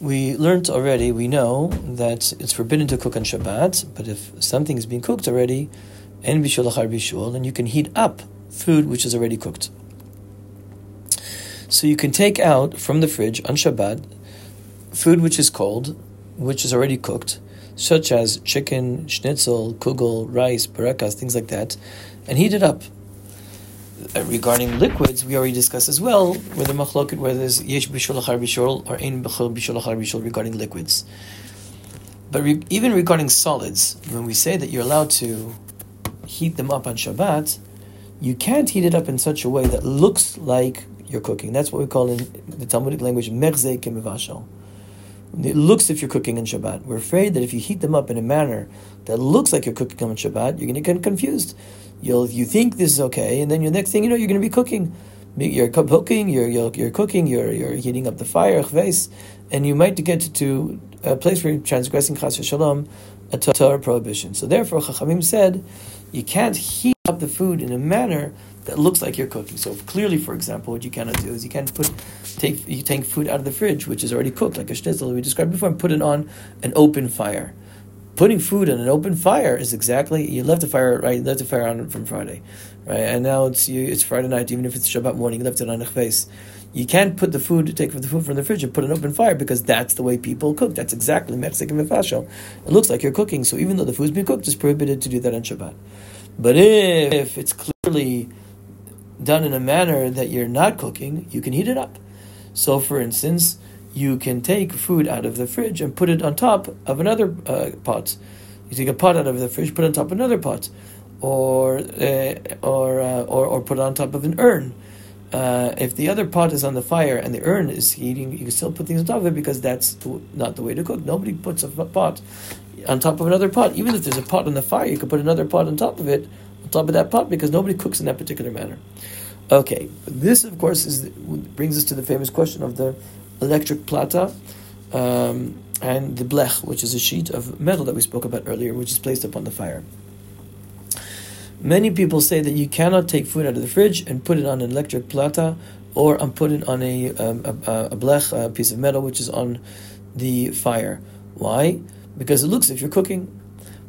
We learned already, we know that it's forbidden to cook on Shabbat, but if something is being cooked already, and bishul achar bishul, then you can heat up food which is already cooked. So you can take out from the fridge on Shabbat food which is cold, which is already cooked, such as chicken, schnitzel, kugel, rice, burekas, things like that, and heat it up. Uh, regarding liquids, we already discussed as well whether machloket whether there's yesh bishul bishul or ein bishul bishul regarding liquids. But re- even regarding solids, when we say that you're allowed to heat them up on Shabbat, you can't heat it up in such a way that looks like you're cooking. That's what we call in the Talmudic language merze kemivashal. It looks if you're cooking on Shabbat. We're afraid that if you heat them up in a manner that looks like you're cooking on Shabbat, you're going to get confused. You'll you think this is okay, and then the next thing you know, you're going to be cooking. You're cooking, you're, you're, you're cooking, you're, you're heating up the fire, and you might get to a place where you're transgressing chas shalom, a Torah prohibition. So therefore, Chachamim said, you can't heat up the food in a manner that looks like you're cooking. So clearly, for example, what you cannot do is you can't put take you take food out of the fridge, which is already cooked, like a schnitzel we described before, and put it on an open fire. Putting food on an open fire is exactly you left the fire right, you left the fire on from Friday, right, and now it's you, it's Friday night, even if it's Shabbat morning, you left it on a face. You can't put the food, take the food from the fridge and put an open fire because that's the way people cook. That's exactly mechzik mevashel. It looks like you're cooking. So even though the food's being cooked, it's prohibited to do that on Shabbat. But if it's clearly done in a manner that you're not cooking, you can heat it up. So, for instance, you can take food out of the fridge and put it on top of another uh, pot. You take a pot out of the fridge, put it on top of another pot, or uh, or, uh, or or put it on top of an urn. Uh, if the other pot is on the fire and the urn is heating, you can still put things on top of it because that's not the way to cook. Nobody puts a pot on top of another pot. Even if there's a pot on the fire, you can put another pot on top of it on top of that pot because nobody cooks in that particular manner. Okay, this of course is brings us to the famous question of the electric plata um, and the blech, which is a sheet of metal that we spoke about earlier, which is placed upon the fire. Many people say that you cannot take food out of the fridge and put it on an electric plata or put it on a, um, a, a blech, a piece of metal, which is on the fire. Why? Because it looks if you're cooking.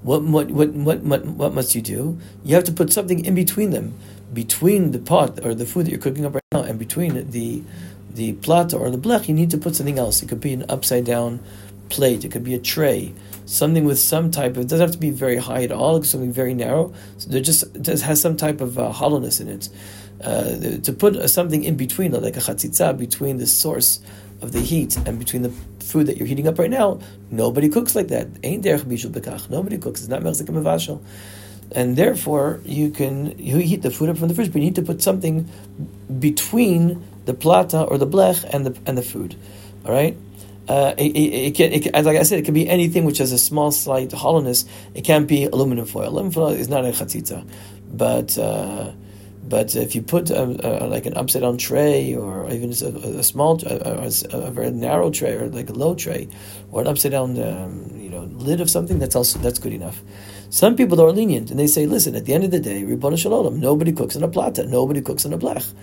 What, what, what, what, what, what must you do? You have to put something in between them, between the pot or the food that you're cooking up right now, and between the the plata or the blech. You need to put something else. It could be an upside down plate. It could be a tray, something with some type of. It doesn't have to be very high at all. Something very narrow. So there just it has some type of uh, hollowness in it. Uh, to put uh, something in between, like a chatzitza, between the source of the heat and between the food that you're heating up right now, nobody cooks like that. Ein derech bishul bekach. Nobody cooks. It's not mechzik mevashel. And therefore, you can you heat the food up from the fridge, but you need to put something between the plata or the blech and the and the food. All right. Uh, it, it, it, can, it, like I said, it can be anything which has a small, slight hollowness. It can't be aluminum foil. Aluminum foil is not a chatzitza, but uh, but if you put a, a, like an upside down tray, or even a, a small, a, a, very narrow tray, or like a low tray, or an upside down, um, you know, lid of something, that's also that's good enough. Some people are lenient and they say, listen, at the end of the day, Shalom, nobody cooks in a plata, nobody cooks in a blech.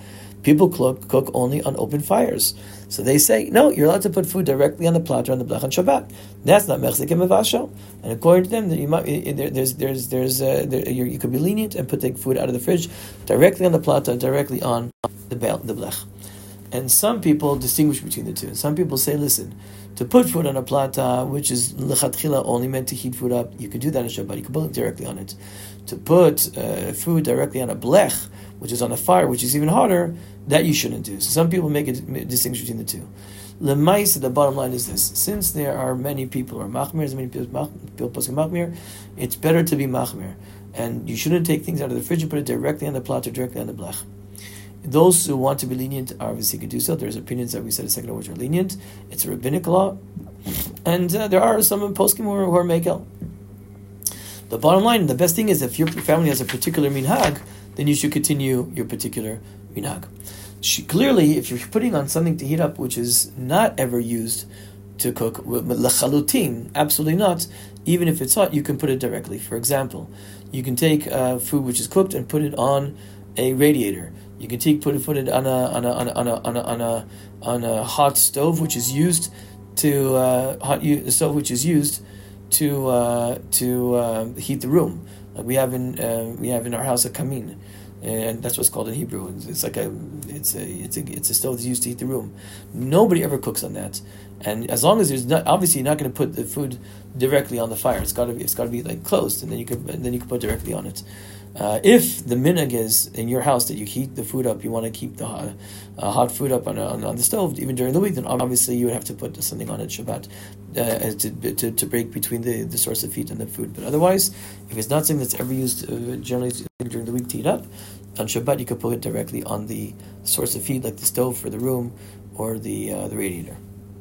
People cook, cook only on open fires. So they say, no, you're allowed to put food directly on the plata on the blech on Shabbat. That's not mechzik and mevashel. And according to them, you might, there, there's, there's, there's, uh, there, you could be lenient and put the food out of the fridge directly on the plata, directly on the, the blech. And some people distinguish between the two. Some people say, listen, to put food on a plata, which is lechatchila only meant to heat food up, you could do that on Shabbat. You could put it directly on it. To put uh, food directly on a blech, which is on a fire, which is even harder, that you shouldn't do. So some people make a distinction between the two. Lemaaseh, the bottom line is this: since there are many people or machmir, as many people poskim machmir, it's better to be machmir, and you shouldn't take things out of the fridge and put it directly on the plata or directly on the blech. Those who want to be lenient obviously can do so. There's opinions that we said a second ago which are lenient. It's a rabbinic law, and uh, there are some poskim who are, makel. The bottom line, the best thing is if your family has a particular minhag, then you should continue your particular minhag. She, clearly, if you're putting on something to heat up which is not ever used to cook, absolutely not, even if it's hot, you can put it directly. For example, you can take uh, food which is cooked and put it on a radiator. You can take put put it on a on a on a on a on a, on a, hot stove which is used to uh, hot the stove which is used to uh, to uh, heat the room. Like we have in uh, we have in our house a kamin, and that's what's called in Hebrew. It's like a it's a it's a it's a stove that's used to heat the room. Nobody ever cooks on that, and as long as there's not obviously you're not going to put the food directly on the fire. It's got to be it's got to be like closed, and then you and then you can put directly on it. Uh, if the minhag is in your house that you heat the food up, you want to keep the hot, uh, hot food up on, on, on, the stove even during the week, then obviously you would have to put something on it Shabbat uh, to, to, to break between the, the source of heat and the food. But otherwise, if it's not something that's ever used uh, generally during the week to heat up, on Shabbat you could put it directly on the source of heat, like the stove for the room or the uh, the radiator.